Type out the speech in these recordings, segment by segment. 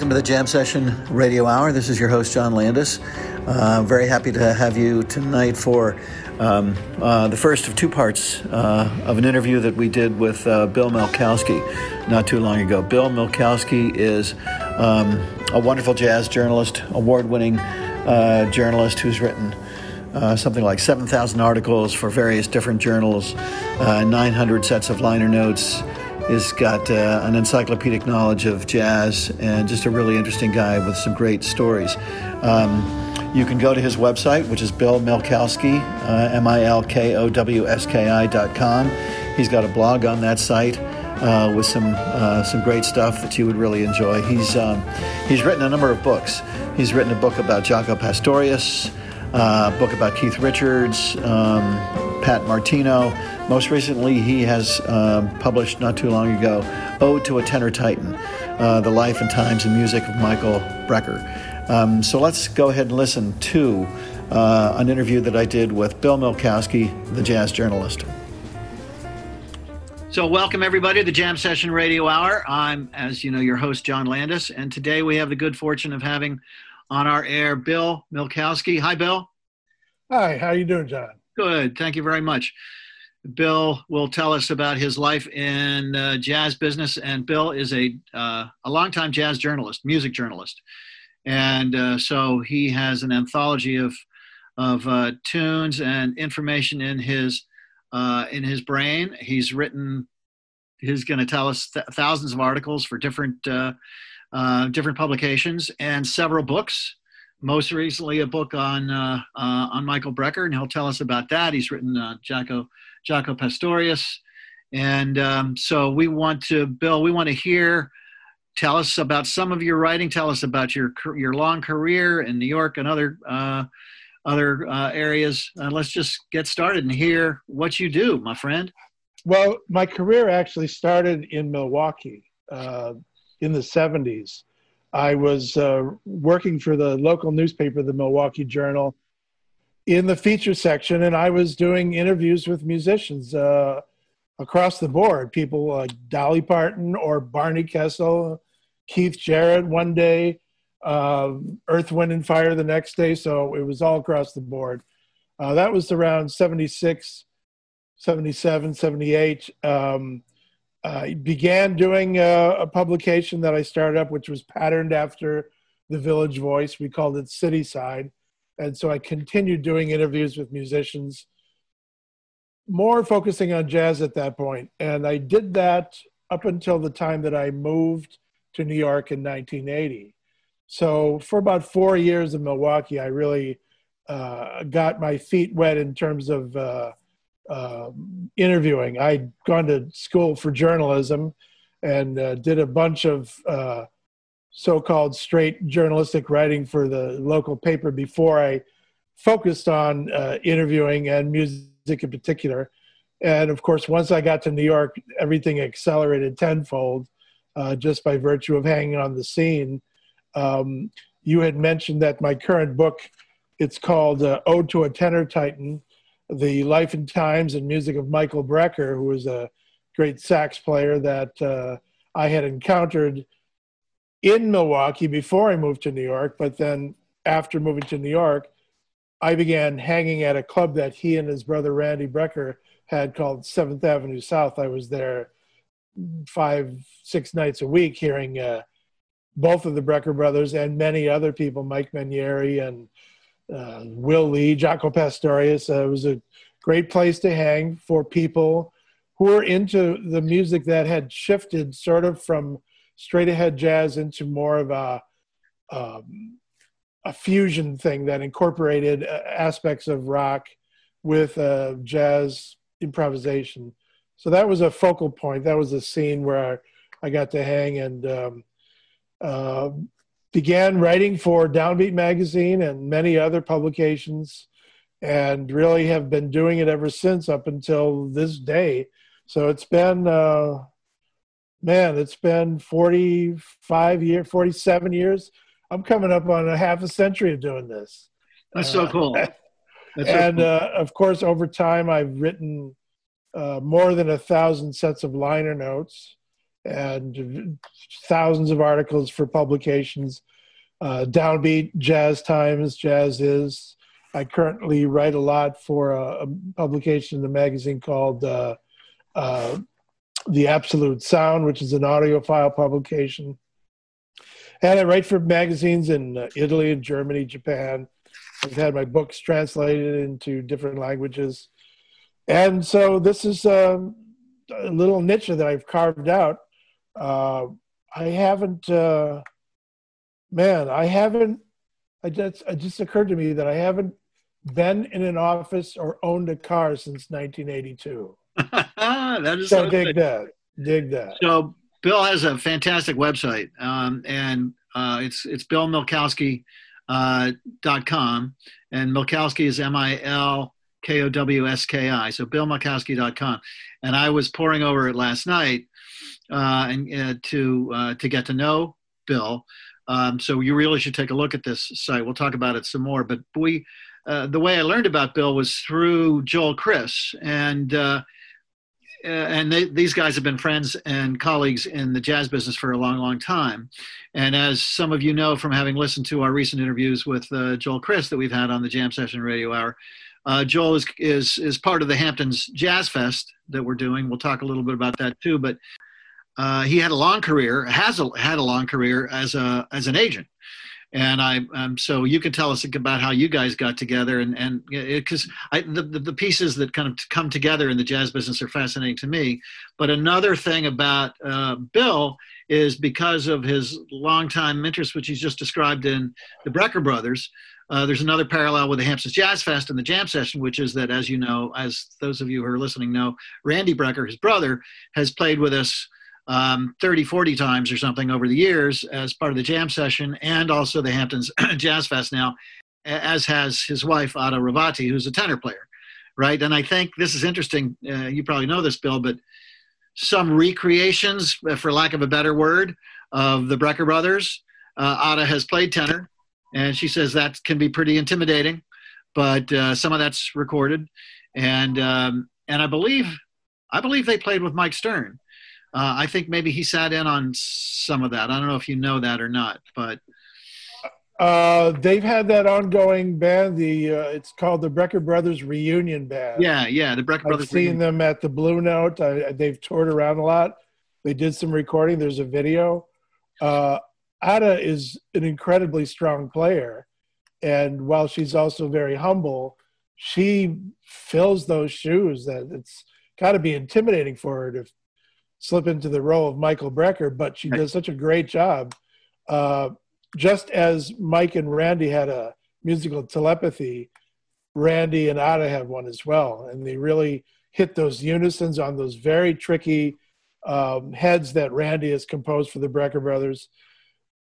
Welcome to the Jam Session Radio Hour. This is your host, John Landis. Uh, very happy to have you tonight for um, uh, the first of two parts uh, of an interview that we did with uh, Bill Milkowski not too long ago. Bill Milkowski is um, a wonderful jazz journalist, award winning uh, journalist who's written. Uh, something like 7,000 articles for various different journals, 900 sets of liner notes, has got uh, an encyclopedic knowledge of jazz and just a really interesting guy with some great stories. Um, you can go to his website, which is Bill Milkowski, uh, M I L K O W S K I dot com. He's got a blog on that site. Uh, with some uh, some great stuff that you would really enjoy. He's um, he's written a number of books. He's written a book about Jaco Pastorius, uh, a book about Keith Richards, um, Pat Martino, most recently, he has um, published not too long ago Ode to a Tenor Titan uh, The Life and Times and Music of Michael Brecker. Um, so let's go ahead and listen to uh, an interview that I did with Bill Milkowski, the jazz journalist. So, welcome everybody to the Jam Session Radio Hour. I'm, as you know, your host, John Landis, and today we have the good fortune of having on our air Bill Milkowski. Hi, Bill. Hi, how you doing, John? Good, thank you very much. Bill will tell us about his life in uh, jazz business, and Bill is a uh, a longtime jazz journalist, music journalist, and uh, so he has an anthology of of uh, tunes and information in his uh, in his brain. He's written. He's going to tell us th- thousands of articles for different uh, different publications and several books most recently a book on uh, uh, on Michael Brecker, and he'll tell us about that. He's written uh, Jaco Jaco Pastorius. And um, so we want to, Bill, we want to hear, tell us about some of your writing, tell us about your, your long career in New York and other, uh, other uh, areas. Uh, let's just get started and hear what you do, my friend. Well, my career actually started in Milwaukee in the 70s. I was uh, working for the local newspaper, the Milwaukee Journal, in the feature section, and I was doing interviews with musicians uh, across the board. People like Dolly Parton or Barney Kessel, Keith Jarrett one day, uh, Earth, Wind, and Fire the next day. So it was all across the board. Uh, that was around 76, 77, 78. Um, I began doing a, a publication that I started up, which was patterned after the Village Voice. We called it City Side and so I continued doing interviews with musicians, more focusing on jazz at that point. And I did that up until the time that I moved to New York in 1980. So for about four years in Milwaukee, I really uh, got my feet wet in terms of uh, uh, interviewing. I'd gone to school for journalism and uh, did a bunch of uh, so-called straight journalistic writing for the local paper before I focused on uh, interviewing and music in particular. And of course, once I got to New York, everything accelerated tenfold uh, just by virtue of hanging on the scene. Um, you had mentioned that my current book, it's called uh, Ode to a Tenor Titan, The Life and Times and Music of Michael Brecker, who was a great sax player that uh, I had encountered in Milwaukee before I moved to New York, but then after moving to New York, I began hanging at a club that he and his brother Randy Brecker had called Seventh Avenue South. I was there five, six nights a week hearing uh, both of the Brecker brothers and many other people, Mike Mainieri and uh, Will Lee, Jaco Pastorius. Uh, it was a great place to hang for people who were into the music that had shifted sort of from straight ahead jazz into more of a um, a fusion thing that incorporated uh, aspects of rock with uh, jazz improvisation. So that was a focal point. That was a scene where I got to hang and um, uh, began writing for Downbeat magazine and many other publications, and really have been doing it ever since up until this day. So it's been uh, man, it's been 45 years, 47 years. I'm coming up on a half a century of doing this. That's so uh, cool. That's and so cool. Uh, of course, over time, I've written uh, more than a thousand sets of liner notes. And thousands of articles for publications. Uh, Downbeat, Jazz Times, Jazziz. I currently write a lot for a, a publication in the magazine called uh, uh, The Absolute Sound, which is an audiophile publication. And I write for magazines in uh, Italy and Germany, Japan. I've had my books translated into different languages. And so this is um, a little niche that I've carved out. Uh, I haven't, uh, man, I haven't, I just, it just occurred to me that I haven't been in an office or owned a car since 1982. that is so, dig that. Dig that. So Bill has a fantastic website, um, and uh, it's it's billmilkowski uh, dot com, and Milkowski is M I L K O W S K I. So billmilkowski.com, and I was poring over it last night, and uh, to uh, to get to know Bill. Um, so you really should take a look at this site. We'll talk about it some more. But we, uh, the way I learned about Bill was through Joel Chriss, and uh, and they, these guys have been friends and colleagues in the jazz business for a long, long time. And as some of you know from having listened to our recent interviews with uh, Joel Chriss that we've had on the Jam Session Radio Hour, uh, Joel is, is is part of the Hamptons Jazz Fest that we're doing. We'll talk a little bit about that too. But uh, he had a long career, has a, had a long career as a as an agent and I um, so you can tell us about how you guys got together and and because the, the, the pieces that kind of come together in the jazz business are fascinating to me. But another thing about uh, Bill is because of his longtime interest, which he's just described in the Brecker Brothers. Uh, there's another parallel with the Hamptons Jazz Fest and the Jam Session, which is that, as you know, as those of you who are listening know, Randy Brecker, his brother, has played with us um, 30, 40 times or something over the years as part of the jam session and also the Hamptons Jazz Fest now, as has his wife, Ada Rovatti, who's a tenor player, right? And I think this is interesting. Uh, you probably know this, Bill, but some recreations, uh, for lack of a better word, of the Brecker brothers. Uh, Ada has played tenor, and she says that can be pretty intimidating, but uh, some of that's recorded. And, um, and I believe, I believe they played with Mike Stern uh, I think maybe he sat in on some of that. I don't know if you know that or not, but uh, they've had that ongoing band. The uh, it's called the Brecker Brothers Reunion Band. Yeah, yeah, the Brecker Brothers. I've seen them at the Blue Note. I, they've toured around a lot. They did some recording. There's a video. Uh, Ada is an incredibly strong player, and while she's also very humble, she fills those shoes. That it's got to be intimidating for her to slip into the role of Michael Brecker, but she does such a great job. Uh, just as Mike and Randy had a musical telepathy, Randy and Ada have one as well, and they really hit those unisons on those very tricky um, heads that Randy has composed for the Brecker brothers.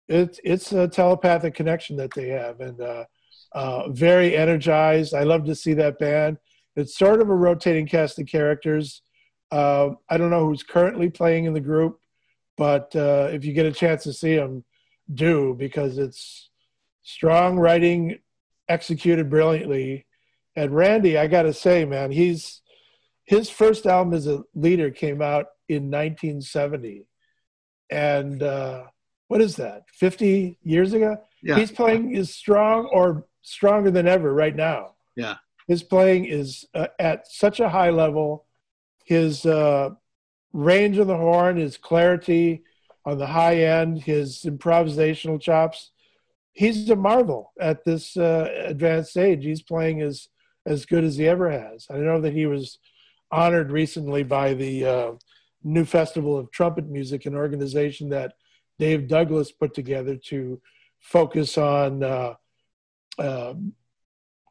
It's it's a telepathic connection that they have, and uh, uh, very energized. I love to see that band. It's sort of a rotating cast of characters. Uh, I don't know who's currently playing in the group, but uh, if you get a chance to see them, do because it's strong writing executed brilliantly. And Randy, I got to say, man, he's his first album as a leader came out in 1970, and uh, what is that? 50 years ago. Yeah. He's playing is strong or stronger than ever right now. Yeah, his playing is uh, at such a high level his uh, range on the horn, his clarity on the high end, his improvisational chops. He's a marvel at this uh, advanced age. He's playing as as good as he ever has. I know that he was honored recently by the uh, new Festival of Trumpet Music, an organization that Dave Douglas put together to focus on uh, uh,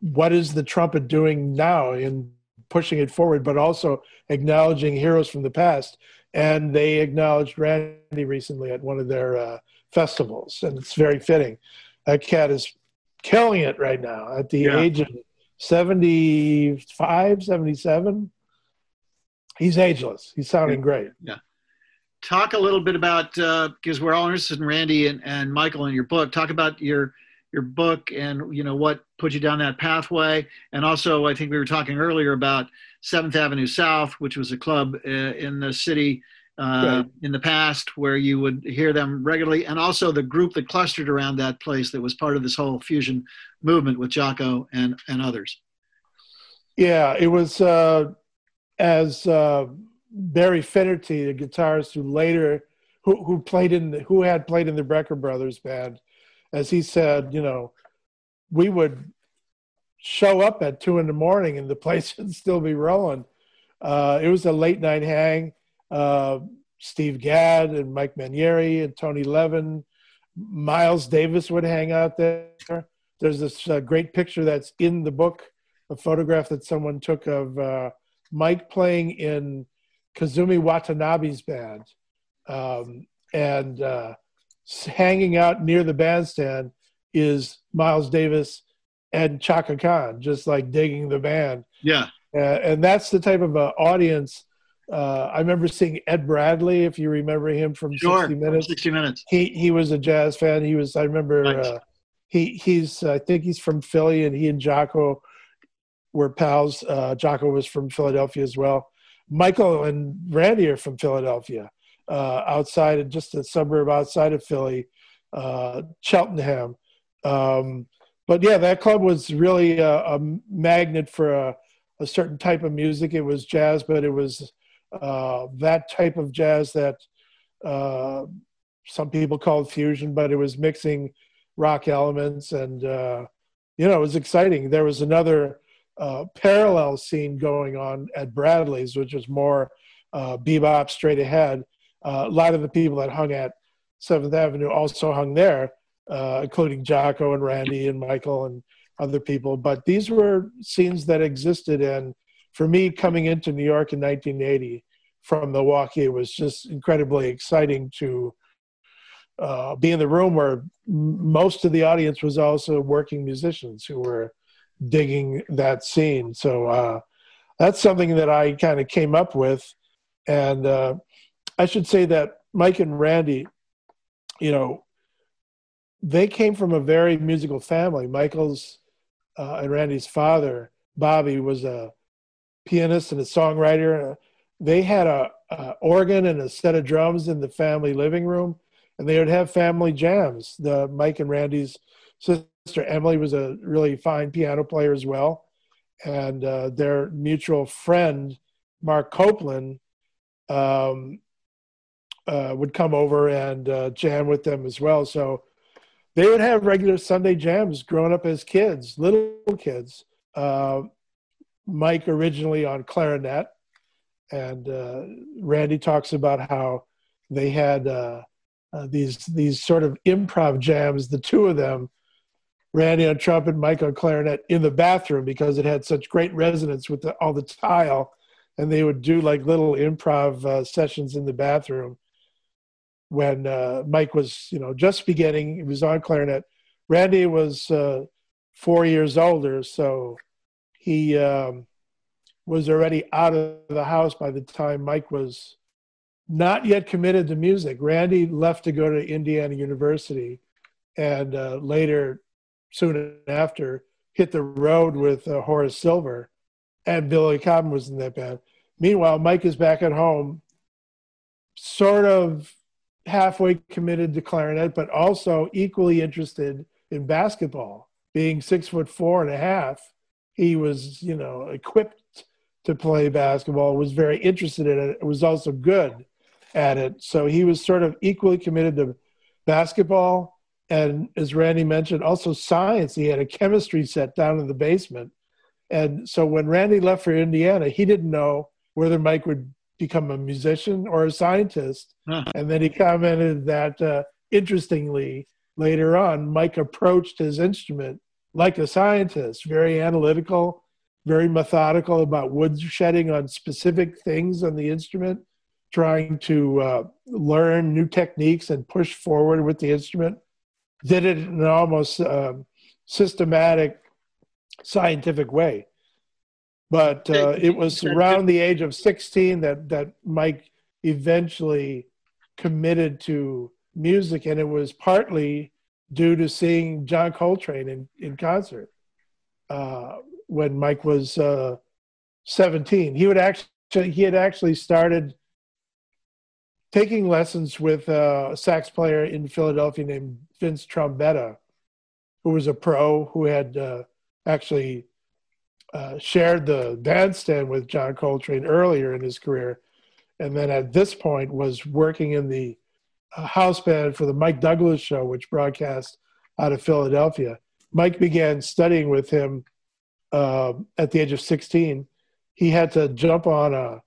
what is the trumpet doing now in pushing it forward, but also acknowledging heroes from the past. And they acknowledged Randy recently at one of their uh, festivals, and it's very fitting. That cat is killing it right now at the yeah. age of 75, 77. He's ageless. He's sounding great. Yeah. Talk a little bit about, because uh, we're all interested in Randy and, and Michael in your book. Talk about your your book and you know what put you down that pathway and also i think we were talking earlier about seventh avenue south which was a club uh, in the city uh, right. in the past where you would hear them regularly, and also the group that clustered around that place that was part of this whole fusion movement with Jaco and, and others. Yeah, it was uh, as uh, Barry Finnerty, the guitarist who later who who played in the, who had played in the Brecker Brothers band, as he said, you know, we would show up at two in the morning and the place would still be rolling. Uh, it was a late night hang. Uh, Steve Gadd and Mike Mainieri and Tony Levin, Miles Davis would hang out there. There's this uh, great picture that's in the book, a photograph that someone took of uh, Mike playing in Kazumi Watanabe's band. Um, and uh, hanging out near the bandstand is Miles Davis and Chaka Khan, just like digging the band. Yeah. Uh, and that's the type of uh, audience. Uh, I remember seeing Ed Bradley, if you remember him from sure, 60 Minutes. 60 Minutes. He he was a jazz fan. He was. I remember. Nice. Uh, he he's. I think he's from Philly, and he and Jaco were pals. Uh, Jaco was from Philadelphia as well. Michael and Randy are from Philadelphia, uh, outside just a suburb outside of Philly, uh, Cheltenham. Um, but yeah, that club was really a, a magnet for a, a, certain type of music. It was jazz, but it was uh, that type of jazz that uh, some people called fusion, but it was mixing rock elements, and uh, you know, it was exciting. There was another uh, parallel scene going on at Bradley's, which was more uh, bebop, straight ahead. Uh, a lot of the people that hung at Seventh Avenue also hung there, uh, including Jaco and Randy and Michael and other people. But these were scenes that existed, and for me, coming into New York in 1980 from Milwaukee, it was just incredibly exciting to. Uh, be in the room where most of the audience was also working musicians who were digging that scene. So uh, that's something that I kind of came up with. And uh, I should say that Mike and Randy, you know, they came from a very musical family. Michael's uh, and Randy's father, Bobby, was a pianist and a songwriter. They had a, a organ and a set of drums in the family living room, and they would have family jams. The Mike and Randy's sister Emily was a really fine piano player as well, and uh, their mutual friend Marc Copland um, uh, would come over and uh, jam with them as well. So they would have regular Sunday jams growing up as kids, little kids. Uh, Mike originally on clarinet, and uh, Randy talks about how they had uh, these these sort of improv jams, the two of them Randy on trumpet, Mike on clarinet in the bathroom because it had such great resonance with the, all the tile. And they would do like little improv sessions in the bathroom when uh, Mike was, you know, just beginning. He was on clarinet. Randy was uh, four years older, so he um, was already out of the house by the time Mike was not yet committed to music. Randy left to go to Indiana University and uh, later soon after hit the road with uh, Horace Silver, and Billy Cobham was in that band. Meanwhile, Mike is back at home, sort of halfway committed to clarinet, but also equally interested in basketball. Being six foot four and a half, he was, you know, equipped to play basketball, was very interested in it, was also good at it. So he was sort of equally committed to basketball and as Randy mentioned, also science. He had a chemistry set down in the basement. And so when Randy left for Indiana, he didn't know whether Mike would become a musician or a scientist. Huh. And then he commented that, uh, interestingly, later on, Mike approached his instrument like a scientist, very analytical, very methodical about wood shedding on specific things on the instrument, trying to uh, learn new techniques and push forward with the instrument did it in an almost um, systematic, scientific way. But uh, it was around the age of 16 that, that Mike eventually committed to music, and it was partly due to seeing John Coltrane in, in concert uh, when Mike was uh, 17. He would actually he had actually started taking lessons with a sax player in Philadelphia named Vince Trombetta, who was a pro who had uh, actually uh, shared the bandstand with John Coltrane earlier in his career, and then at this point was working in the uh, house band for the Mike Douglas show, which broadcast out of Philadelphia. Mike began studying with him uh, at the age of 16. He had to jump on a,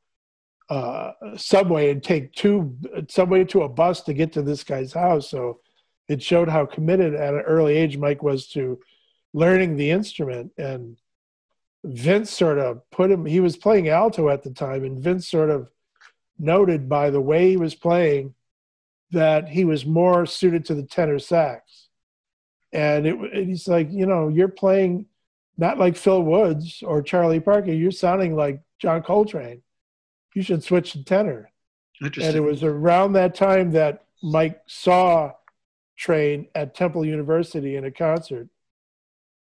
a subway and take two subway to a bus to get to this guy's house. So it showed how committed at an early age Mike was to learning the instrument. And Vince sort of put him, he was playing alto at the time, and Vince sort of noted by the way he was playing that he was more suited to the tenor sax. And it, he's like, you know, you're playing not like Phil Woods or Charlie Parker. You're sounding like John Coltrane. You should switch to tenor. And it was around that time that Mike saw Train at Temple University in a concert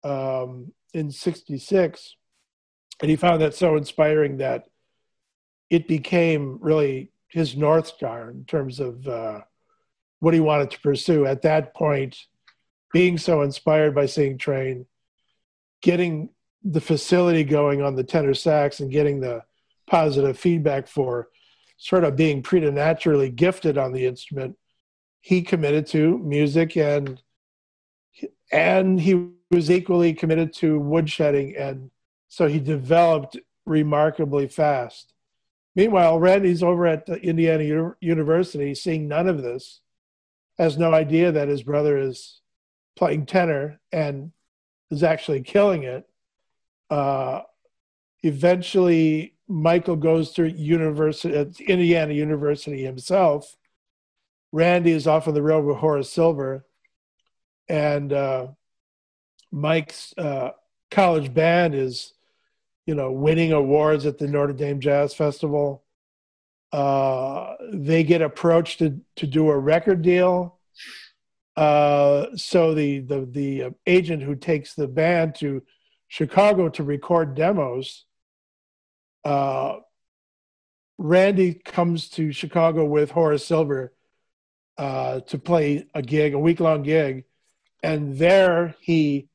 um, in '66, and he found that so inspiring that it became really his north star in terms of uh, what he wanted to pursue. At that point, being so inspired by seeing Train, getting the facility going on the tenor sax and getting the positive feedback for sort of being preternaturally gifted on the instrument he committed to music and and he was equally committed to woodshedding and so he developed remarkably fast meanwhile randy's over at indiana U- university seeing none of this has no idea that his brother is playing tenor and is actually killing it. Uh, eventually, Michael goes to university at Indiana University himself. Randy is off on the road with Horace Silver, and uh, Mike's uh, college band is, you know, winning awards at the Notre Dame Jazz Festival. Uh, they get approached to to do a record deal uh, so the the the uh, agent who takes the band to Chicago to record demos, uh, Randy comes to Chicago with Horace Silver uh, to play a gig, a week long gig, and there he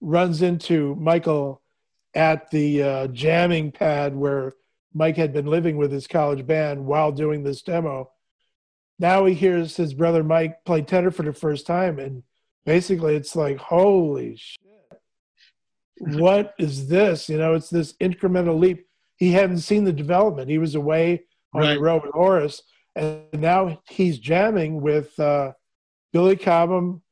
runs into Michael at the uh, jamming pad where Mike had been living with his college band while doing this demo now he hears his brother Mike play tenor for the first time, and basically it's like, holy shit, what is this? You know, it's this incremental leap. He hadn't seen the development. He was away on right. the road with Horace, and now he's jamming with uh, Billy Cobham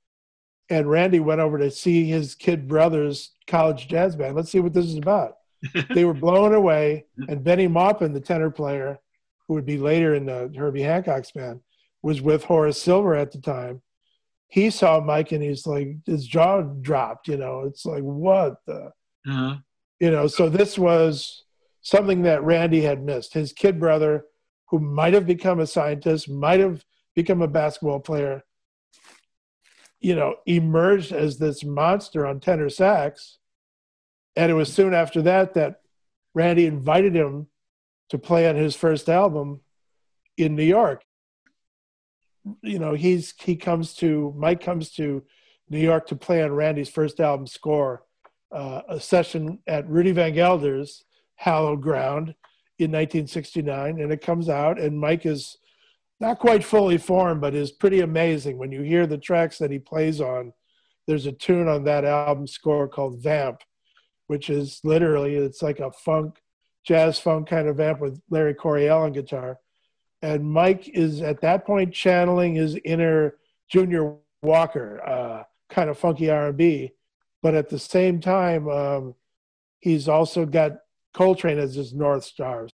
and Randy went over to see his kid brother's college jazz band. Let's see what this is about. they were blown away, and Bennie Maupin, the tenor player, who would be later in the Herbie Hancock's band, was with Horace Silver at the time. He saw Mike and he's like, his jaw dropped, you know, it's like, what the, uh-huh. you know, so this was something that Randy had missed. His kid brother, who might have become a scientist, might have become a basketball player, you know, emerged as this monster on tenor sax. And it was soon after that that Randy invited him to play on his first album in New York you know, he's he comes to Mike comes to New York to play on Randy's first album score, uh, a session at Rudy Van Gelder's Hallowed Ground in 1969, and it comes out, and Mike is not quite fully formed, but is pretty amazing when you hear the tracks that he plays on. There's a tune on that album score called Vamp, which is literally it's like a funk, jazz funk kind of vamp with Larry Coryell on guitar and Mike is at that point channeling his inner Junior Walker, uh, kind of funky R&B, but at the same time, um, he's also got Coltrane as his north star.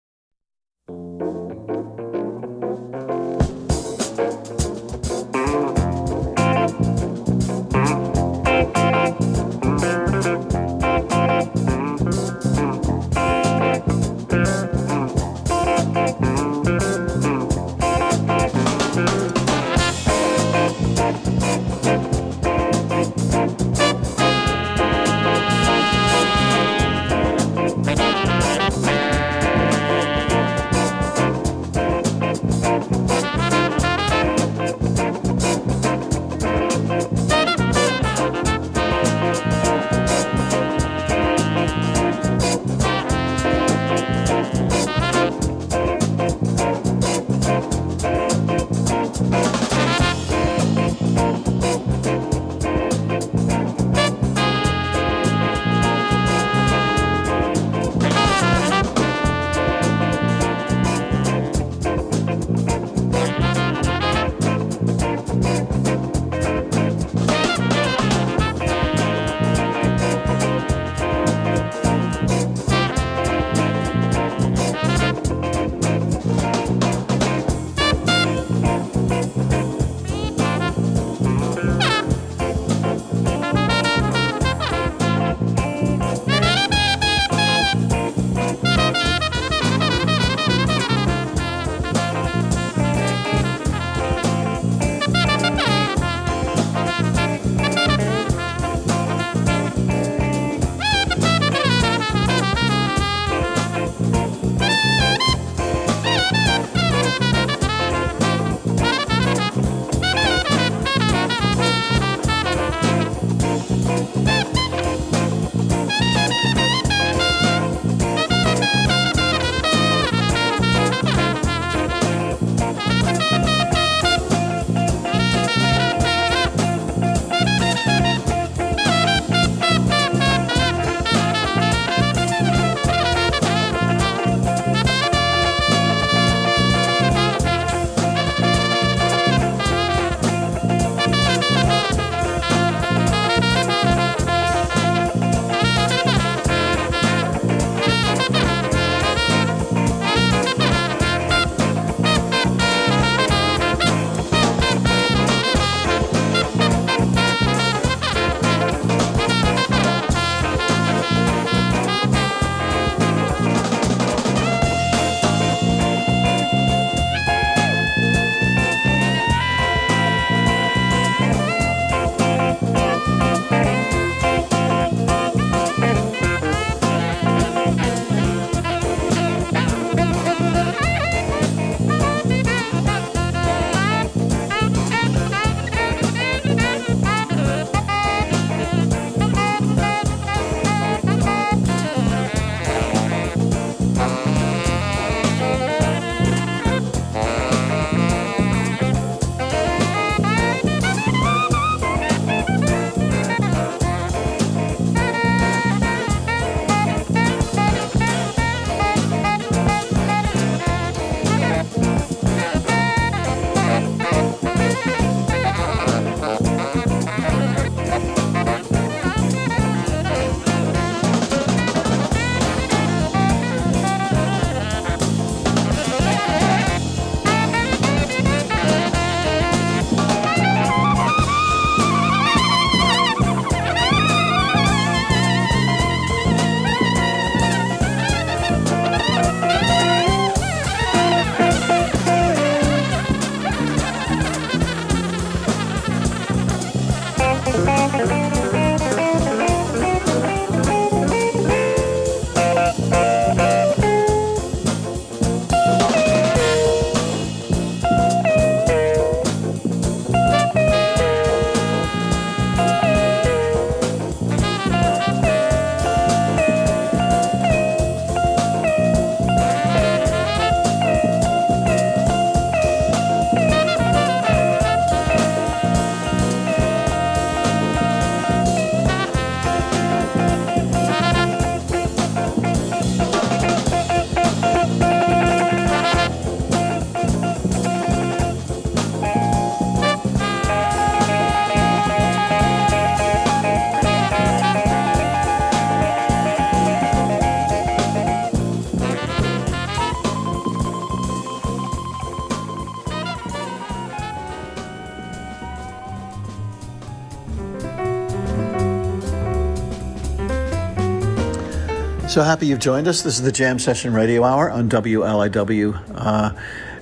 So happy you've joined us. This is the Jam Session Radio Hour on WLIW. Uh,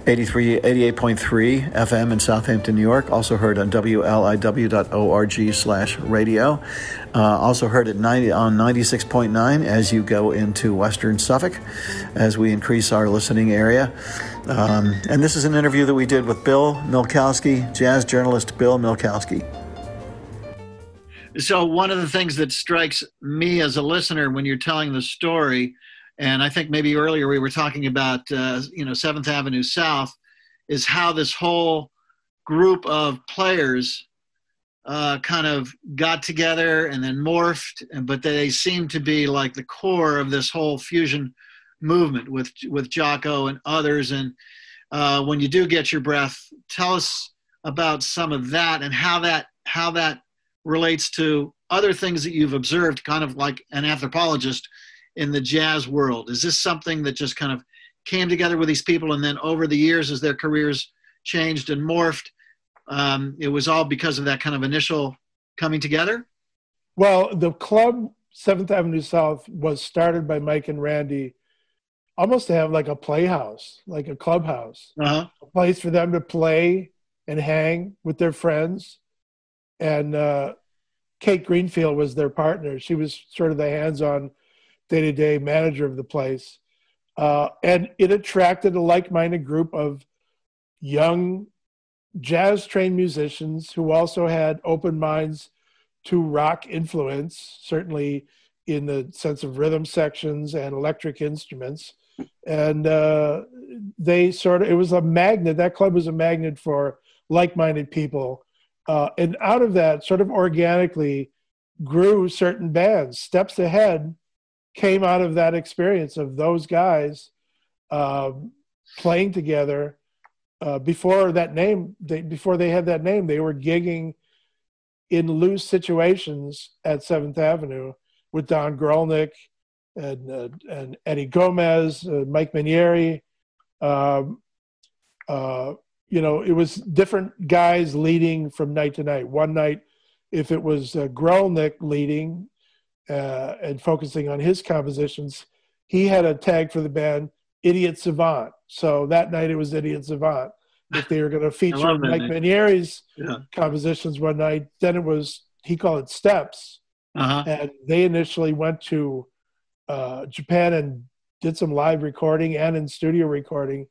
83, 88.3 FM in Southampton, New York. Also heard on WLIW.org slash radio. Uh, also heard at 90, on 96.9 as you go into Western Suffolk as we increase our listening area. Um, and this is an interview that we did with Bill Milkowski, jazz journalist Bill Milkowski. So, one of the things that strikes me as a listener when you're telling the story and I think maybe earlier we were talking about uh, you know Seventh Avenue South is how this whole group of players uh, kind of got together and then morphed, but they seem to be like the core of this whole fusion movement with with Jaco and others. And uh, when you do get your breath, tell us about some of that and how that how that relates to other things that you've observed, kind of like an anthropologist in the jazz world? Is this something that just kind of came together with these people and then over the years as their careers changed and morphed, um, it was all because of that kind of initial coming together? Well, the club Seventh Avenue South was started by Mike and Randy almost to have like a playhouse, like a clubhouse, uh-huh. a place for them to play and hang with their friends. And uh, Kate Greenfield was their partner. She was sort of the hands on day to day manager of the place. Uh, and it attracted a like minded group of young jazz trained musicians who also had open minds to rock influence, certainly in the sense of rhythm sections and electric instruments. And uh, they sort of, it was a magnet, that club was a magnet for like minded people. Uh, and out of that, sort of organically, grew certain bands. Steps Ahead came out of that experience of those guys uh, playing together. Uh, before that name, they, before they had that name, they were gigging in loose situations at Seventh Avenue with Don Grolnick and uh, and Eddie Gomez, uh, Mike Mainieri. Um, uh, you know, it was different guys leading from night to night. One night, if it was uh, Grolnick leading, uh, and focusing on his compositions, he had a tag for the band Idiot Savant. So that night it was Idiot Savant. If they were going to feature Mike Mainieri's yeah. compositions one night, then it was he called it Steps, uh-huh. and they initially went to uh, Japan and did some live recording and in studio recording.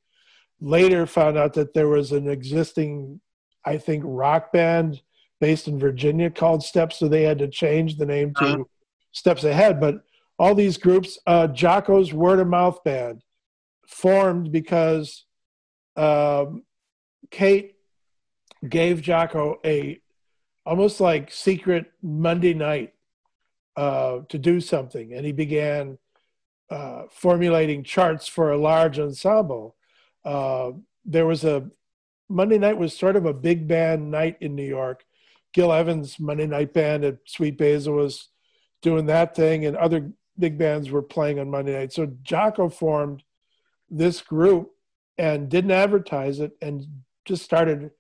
Later, found out that there was an existing, I think, rock band based in Virginia called Steps, so they had to change the name to uh-huh steps ahead. But all these groups, uh, Jaco's word of mouth band, formed because um, Kate gave Jaco a almost like secret Monday night uh, to do something, and he began uh, formulating charts for a large ensemble. Uh, there was a Monday night was sort of a big band night in New York. Gil Evans' Monday night band at Sweet Basil was doing that thing, and other big bands were playing on Monday night. So Jaco formed this group and didn't advertise it and just started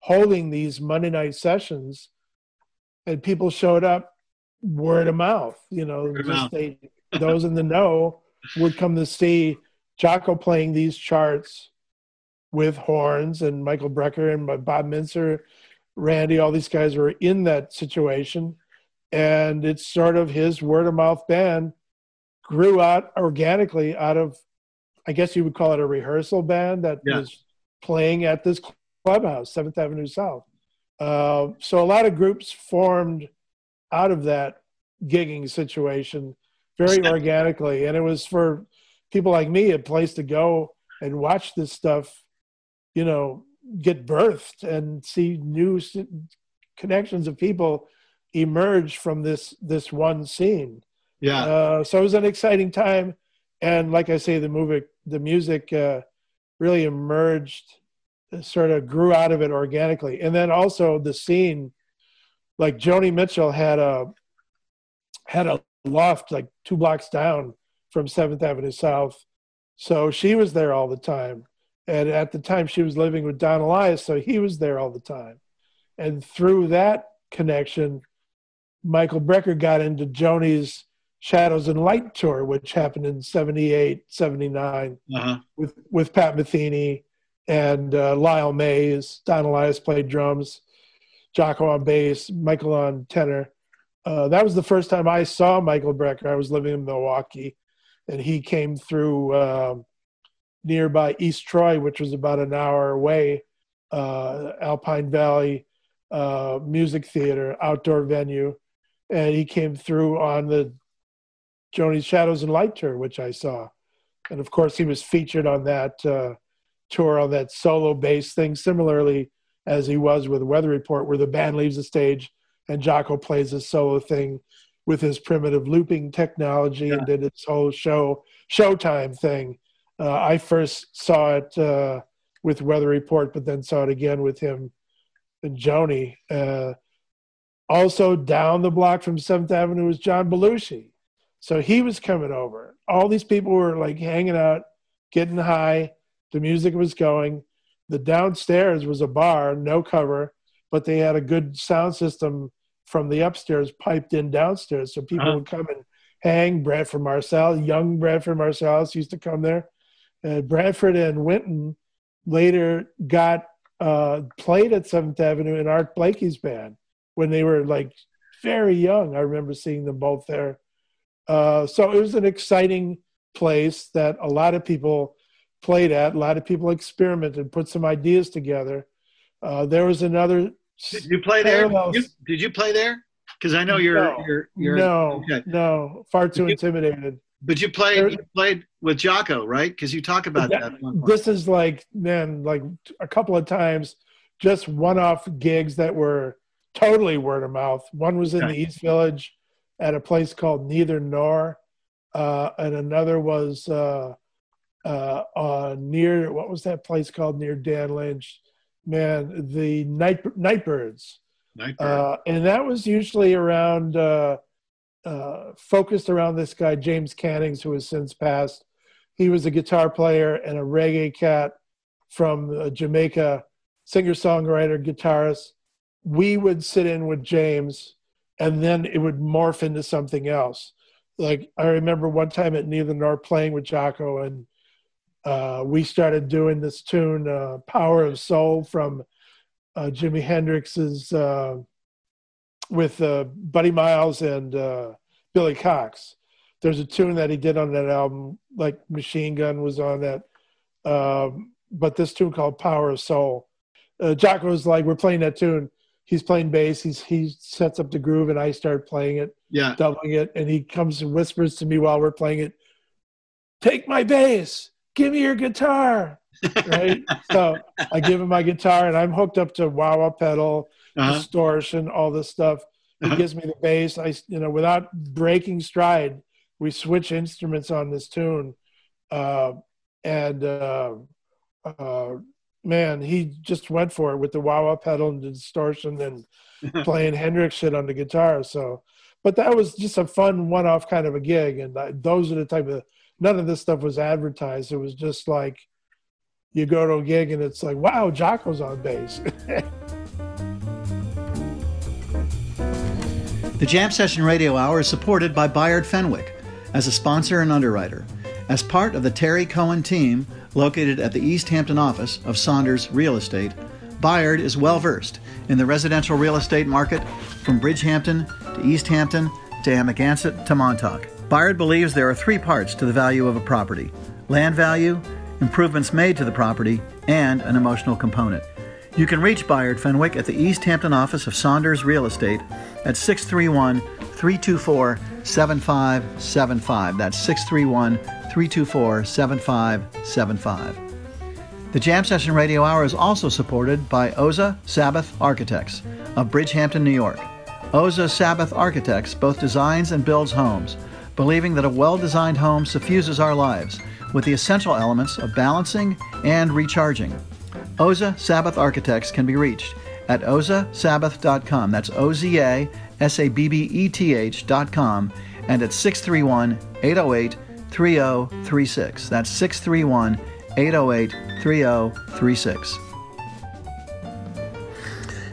holding these Monday night sessions, and people showed up word of mouth. You know, just they those in the know would come to see Jaco playing these charts with horns and Michael Brecker and Bob Mintzer, Randy, all these guys were in that situation. And it's sort of his word of mouth band grew out organically out of i guess you would call it a rehearsal band that yeah. was playing at this clubhouse seventh avenue south. Uh, so a lot of groups formed out of that gigging situation very organically. And it was for people like me a place to go and watch this stuff you know get birthed and see new connections of people emerge from this this one scene. Yeah. Uh, so it was an exciting time, and like I say, the movie, the music, uh, really emerged, sort of grew out of it organically, and then also the scene, like Joni Mitchell had a had a loft like two blocks down from Seventh Avenue South, so she was there all the time. And at the time, she was living with Don Alias, so he was there all the time. And through that connection, Michael Brecker got into Joni's Shadows and Light tour, which happened in 78, 79 uh-huh. with, with Pat Metheny and uh, Lyle Mays. Don Alias played drums, Jaco on bass, Michael on tenor. Uh, that was the first time I saw Michael Brecker. I was living in Milwaukee, and he came through uh, nearby East Troy, which was about an hour away, uh, Alpine Valley uh, Music Theater, outdoor venue. And he came through on the Joni's Shadows and Light tour, which I saw. And of course, he was featured on that uh, tour on that solo bass thing, similarly as he was with Weather Report, where the band leaves the stage and Jaco plays a solo thing with his primitive looping technology yeah. and did his whole show showtime thing. Uh, I first saw it uh, with Weather Report, but then saw it again with him and Joni. Uh, also down the block from Seventh Avenue was John Belushi, so he was coming over. All these people were like hanging out, getting high. The music was going. The downstairs was a bar, no cover, but they had a good sound system from the upstairs piped in downstairs, so people uh-huh. would come and hang. Branford Marsalis, young Branford Marsalis used to come there. Uh, Branford and Wynton later got uh, played at Seventh Avenue in Art Blakey's band when they were like very young. I remember seeing them both there. Uh, so it was an exciting place that a lot of people played at. A lot of people experimented, put some ideas together. Uh, there was another did you play there? Did you, did you play there? Because I know you're, no, you're, you're no, okay. no, far too you, intimidated. But you played, you played with Jaco, right? Because you talk about that. that this is like, man, like a couple of times, just one-off gigs that were totally word of mouth. One was in the East Village at a place called Neither Nor, uh, and another was uh, uh, uh, near what was that place called near Dan Lynch? Man, the night Nightbirds, Nightbird. uh, and that was usually around uh, uh, focused around this guy James Cannings, who has since passed. He was a guitar player and a reggae cat from uh, Jamaica, singer songwriter, guitarist. We would sit in with James, and then it would morph into something else. Like I remember one time at Neither Nor playing with Jaco and uh, we started doing this tune, uh, "Power of Soul" from uh, Jimi Hendrix's uh, with uh, Buddy Miles and uh, Billy Cox. There's a tune that he did on that album, like Machine Gun was on that, um, but this tune called "Power of Soul." Uh, was like, "We're playing that tune." He's playing bass. He's he sets up the groove, and I start playing it, yeah, doubling it, and he comes and whispers to me while we're playing it, "Take my bass." Give me your guitar. right. so I give him my guitar and I'm hooked up to wah wah pedal, uh-huh. distortion, all this stuff. He uh-huh. gives me the bass. I, you know, without breaking stride, we switch instruments on this tune. Uh, and uh, uh, man, he just went for it with the wah wah pedal and the distortion and playing Hendrix shit on the guitar. So, but that was just a fun one off kind of a gig. And I, those are the type of none of this stuff was advertised. It was just like you go to a gig and it's like, wow, Jaco's on bass. the Jam Session Radio Hour is supported by Bayard Fenwick as a sponsor and underwriter. As part of the Terry Cohen team located at the East Hampton office of Saunders Real Estate, Bayard is well versed in the residential real estate market from Bridgehampton to East Hampton to Amagansett to Montauk. Bayard believes there are three parts to the value of a property land value, improvements made to the property, and an emotional component. You can reach Bayard Fenwick at the East Hampton office of Saunders Real Estate at 631 324 7575. That's 631 324 7575. The Jam Session Radio Hour is also supported by Oza Sabbeth Architects of Bridgehampton, New York. Oza Sabbeth Architects both designs and builds homes believing that a well designed home suffuses our lives with the essential elements of balancing and recharging. Oza Sabbeth Architects can be reached at ozasabbeth.com. That's O Z A S A B B E T H.com and at 631 808 3036. That's 631 808 3036.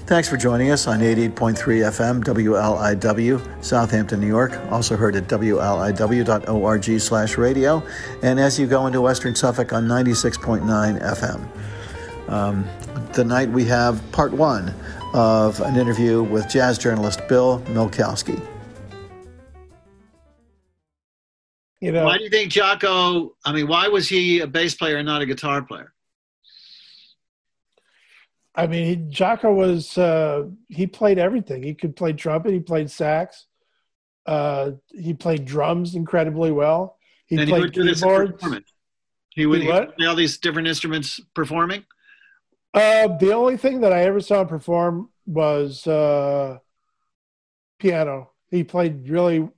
Thanks for joining us on 88.3 FM WLIW, Southampton, New York. Also heard at wliw.org slash radio. And as you go into Western Suffolk on 96.9 FM. Um, tonight we have part one of an interview with jazz journalist Bill Milkowski. You know, why do you think Jaco? I mean, why was he a bass player and not a guitar player? I mean, Jaco was uh, he played everything. He could play trumpet. He played sax. Uh, he played drums incredibly well. He and played he would keyboards. He would, he would play all these different instruments performing. Uh, the only thing that I ever saw him perform was uh, piano. He played really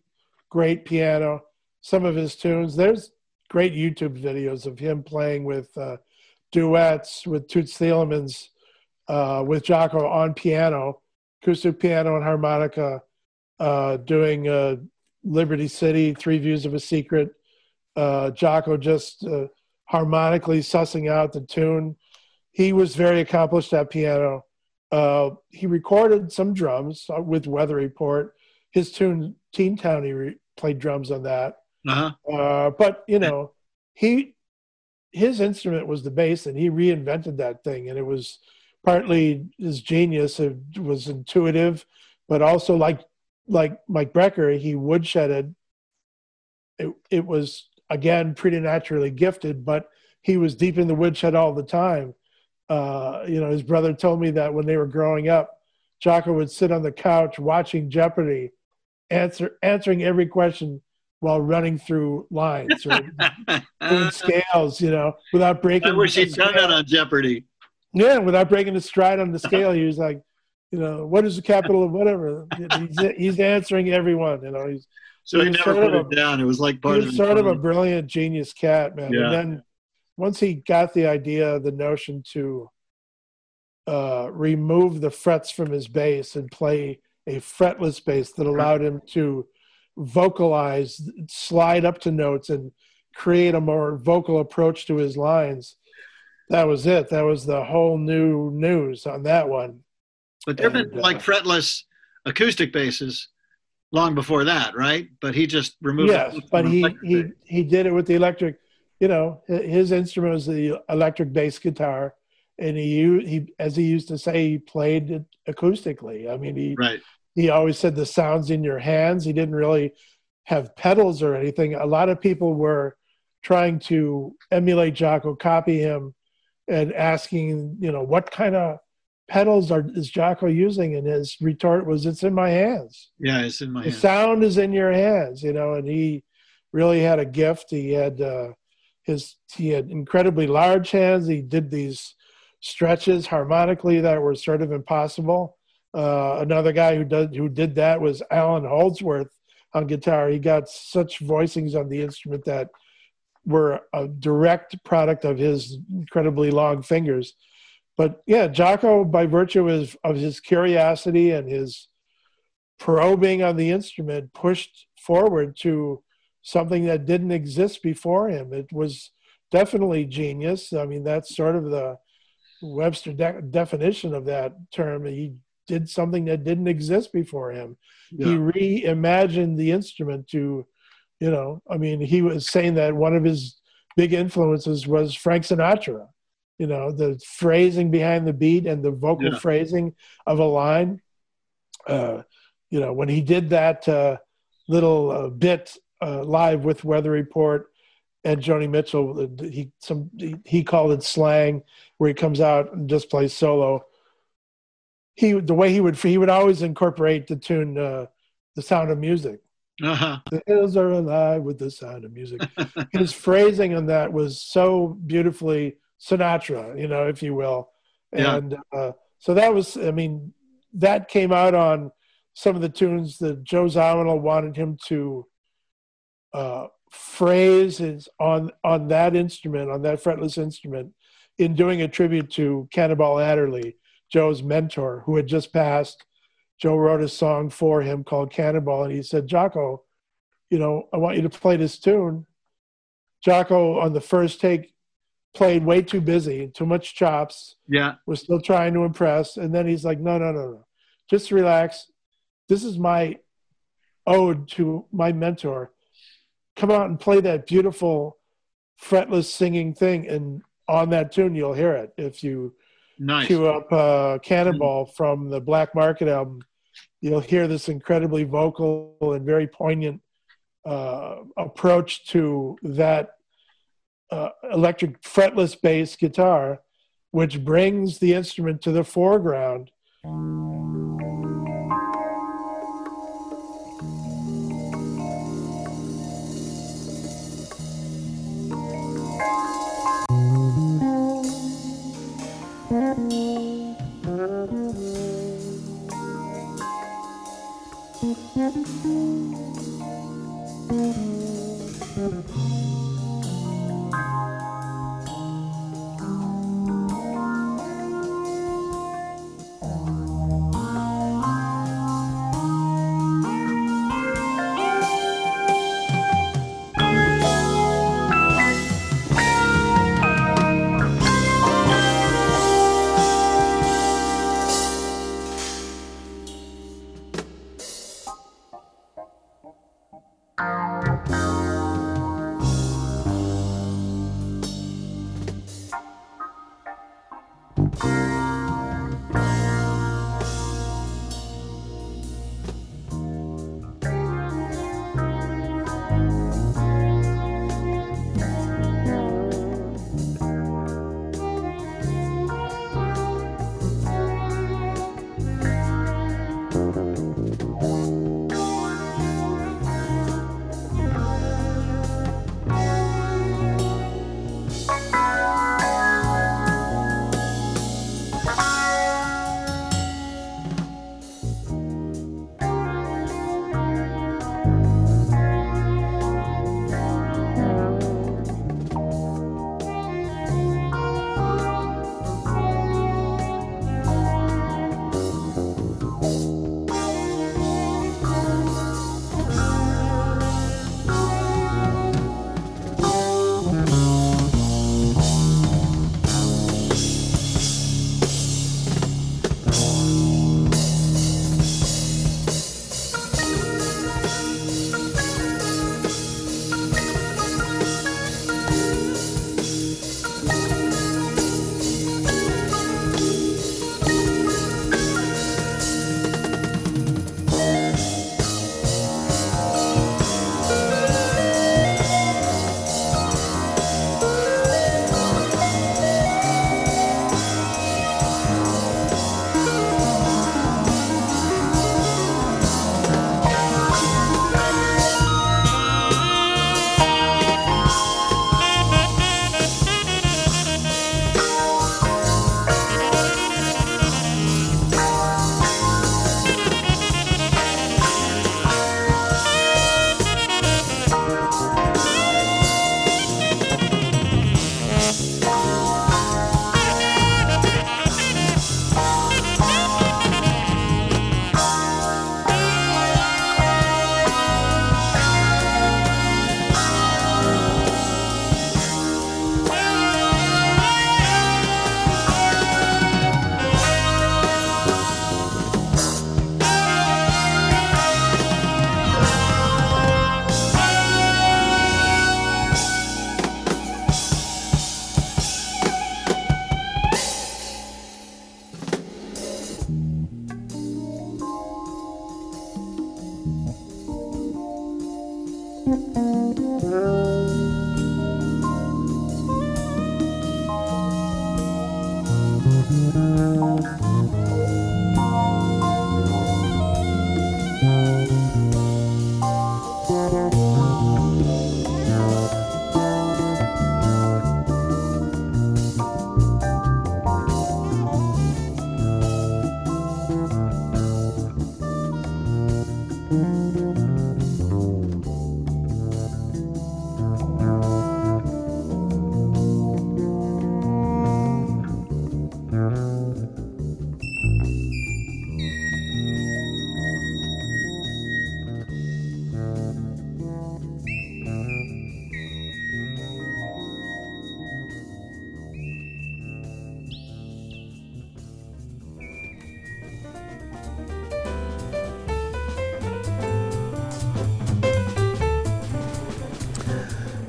great piano. Some of his tunes. There's great YouTube videos of him playing with uh, duets with Toots Thielemans uh, with Jaco on piano, acoustic piano and harmonica, uh, doing uh, Liberty City, Three Views of a Secret. Uh, Jaco just uh, harmonically sussing out the tune. He was very accomplished at piano. Uh, he recorded some drums with Weather Report. His tune Teen Town, he re- played drums on that. Uh-huh. Uh, but you know, he his instrument was the bass, and he reinvented that thing, and it was partly his genius was intuitive, but also like like Mike Brecker, he woodshedded. It, it was again preternaturally gifted, but he was deep in the woodshed all the time. Uh, you know, his brother told me that when they were growing up, Jaco would sit on the couch watching Jeopardy, answer answering every question while running through lines or doing scales, you know, without breaking. I wish he'd done that on Jeopardy. Yeah, without breaking the stride on the scale, he was like, you know, what is the capital of whatever? He's, he's answering everyone. You know, he's so he, never put it a, down. It was like part he was sort of a brilliant genius cat, man. Yeah. And then once he got the idea, the notion to uh, remove the frets from his bass and play a fretless bass that allowed him to vocalize, slide up to notes, and create a more vocal approach to his lines that was it. That was the whole new news on that one. But there have been like uh, fretless acoustic basses long before that, right? But he just removed. Yes, but he he he did it with the electric. You know, his instrument was the electric bass guitar, and he he as he used to say, he played it acoustically. I mean, he right. He always said the sounds in your hands. He didn't really have pedals or anything. A lot of people were trying to emulate Jaco, copy him, and asking, you know, what kind of pedals are is Jaco using? And his retort was, "It's in my hands." Yeah, it's in my. The hands. sound is in your hands, you know. And he really had a gift. He had uh, his he had incredibly large hands. He did these stretches harmonically that were sort of impossible. Uh, another guy who did who did that was Allan Holdsworth on guitar. He got such voicings on the instrument that were a direct product of his incredibly long fingers. But yeah, Jaco, by virtue of, of his curiosity and his probing on the instrument, pushed forward to something that didn't exist before him. It was definitely genius. I mean, that's sort of the Webster de- definition of that term. He did something that didn't exist before him. Yeah. He reimagined the instrument to you know, I mean, he was saying that one of his big influences was Frank Sinatra. You know, the phrasing behind the beat and the vocal yeah. phrasing of a line. Uh, you know, when he did that uh, little uh, bit uh, live with Weather Report and Joni Mitchell, uh, he some he called it slang, where he comes out and just plays solo. He the way he would he would always incorporate the tune, uh, the sound of music uh-huh. The hills are alive with the sound of music. His phrasing on that was so beautifully Sinatra, you know, if you will. And yeah. uh, so that was, I mean, that came out on some of the tunes that Joe Zawinul wanted him to uh, phrase his, on on that instrument, on that fretless instrument, in doing a tribute to Cannonball Adderley, Joe's mentor, who had just passed Joe wrote a song for him called Cannonball, and he said, Jaco, you know, I want you to play this tune. Jaco, on the first take, played way too busy, too much chops. Yeah. Was still trying to impress. And then he's like, no, no, no, no. Just relax. This is my ode to my mentor. Come out and play that beautiful fretless singing thing and on that tune you'll hear it if you nice. cue up uh, Cannonball from the Black Market album. You'll hear this incredibly vocal and very poignant uh, approach to that uh, electric fretless bass guitar, which brings the instrument to the foreground. Thank you.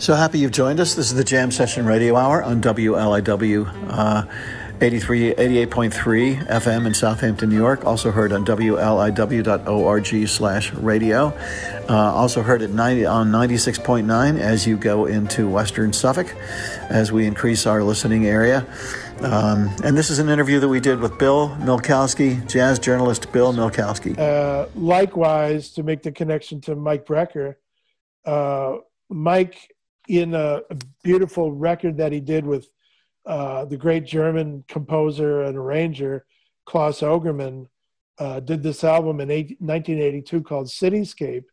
So happy you've joined us. This is the Jam Session Radio Hour on WLIW. Uh, 83, 88.3 FM in Southampton, New York. Also heard on WLIW.org slash radio. Uh, also heard at 90, on 96.9 as you go into Western Suffolk as we increase our listening area. Um, and this is an interview that we did with Bill Milkowski, jazz journalist Bill Milkowski. Uh, likewise, to make the connection to Mike Brecker, uh, Mike, in a beautiful record that he did with uh, the great German composer and arranger Claus Ogerman uh, did this album in 1982 called Cityscape.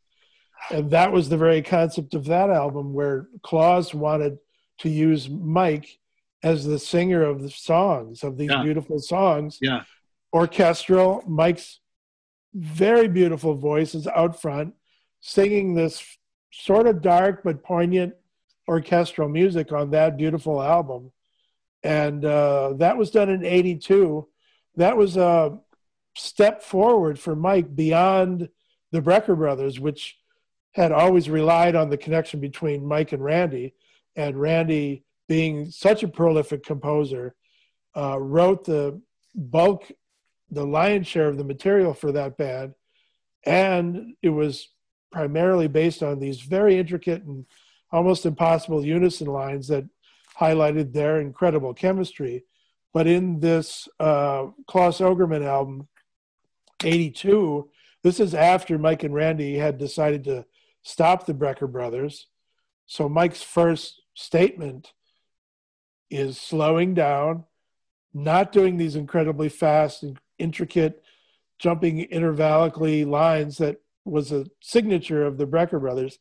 And that was the very concept of that album where Claus wanted to use Mike as the singer of the songs, of these Yeah. beautiful songs. Yeah. Orchestral, Mike's very beautiful voice is out front singing this sort of dark but poignant orchestral music on that beautiful album. And uh, that was done in 82 that was a step forward for mike beyond the brecker brothers which had always relied on the connection between mike and randy. And randy being such a prolific composer uh, wrote the bulk the lion's share of the material for that band. And it was primarily based on these very intricate and almost impossible unison lines that highlighted their incredible chemistry. But in this uh, Claus Ogerman album, 82, this is after Mike and Randy had decided to stop the Brecker brothers. So Mike's first statement is slowing down, not doing these incredibly fast and intricate jumping intervallically lines that was a signature of the Brecker brothers.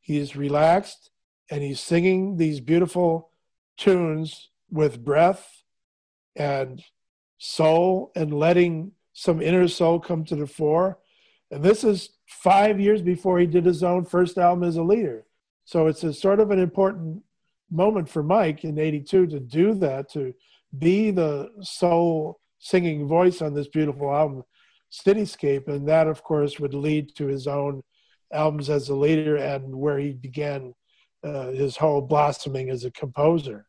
He's relaxed and he's singing these beautiful tunes with breath and soul and letting some inner soul come to the fore. And this is five years before he did his own first album as a leader. So it's a sort of an important moment for Mike in 82 to do that, to be the soul singing voice on this beautiful album, Cityscape. And that, of course, would lead to his own albums as a leader and where he began uh, his whole blossoming as a composer.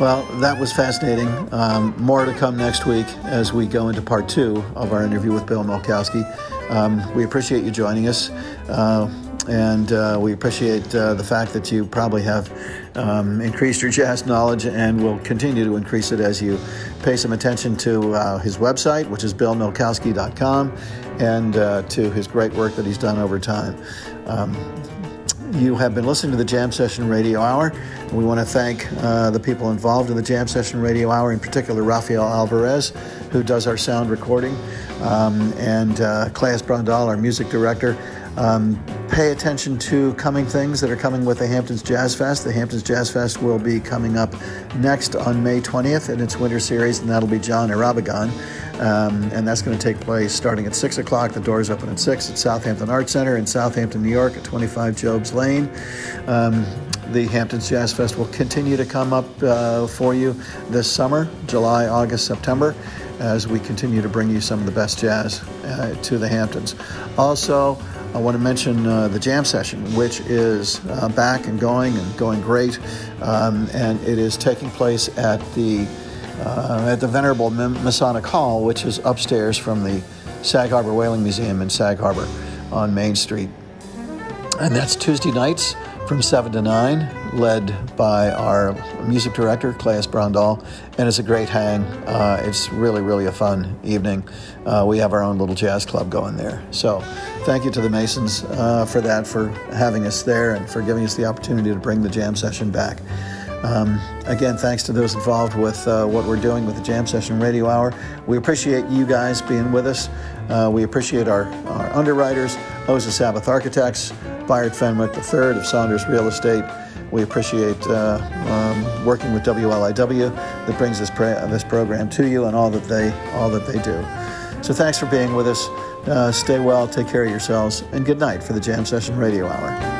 Well, that was fascinating. Um, more to come next week as we go into part two of our interview with Bill Milkowski. Um, we appreciate you joining us, uh, and uh, we appreciate uh, the fact that you probably have um, increased your jazz knowledge and will continue to increase it as you pay some attention to uh, his website, which is billmilkowski.com, and uh, to his great work that he's done over time. Um, you have been listening to the Jam Session Radio Hour. We want to thank uh, the people involved in the Jam Session Radio Hour, in particular Rafael Alvarez, who does our sound recording, um, and uh, Claes Brondal, our music director. Um, pay attention to coming things that are coming with the Hamptons Jazz Fest. The Hamptons Jazz Fest will be coming up next on May 20th in its winter series, and that'll be Jon Irabagon. Um, and that's going to take place starting at 6 o'clock. The doors open at 6 at Southampton Art Center in Southampton, New York at 25 Jobs Lane. Um, the Hamptons Jazz Fest will continue to come up uh, for you this summer, July, August, September, as we continue to bring you some of the best jazz uh, to the Hamptons. Also, I want to mention uh, the jam session, which is uh, back and going and going great, um, and it is taking place at the uh, at the Venerable Masonic Hall, which is upstairs from the Sag Harbor Whaling Museum in Sag Harbor on Main Street. And that's Tuesday nights from 7 to 9, led by our music director, Claes Brondal. And it's a great hang. Uh, it's really, really a fun evening. Uh, we have our own little jazz club going there. So thank you to the Masons uh, for that, for having us there, and for giving us the opportunity to bring the jam session back. Um, again, thanks to those involved with uh, what we're doing with the Jam Session Radio Hour. We appreciate you guys being with us. Uh, we appreciate our, our underwriters, Oza Sabbeth Architects, Bayard Fenwick III of Saunders Real Estate. We appreciate uh, um, working with WLIW that brings this, this program to you and all that they all that they do. So thanks for being with us. Uh, stay well, take care of yourselves, and good night for the Jam Session Radio Hour.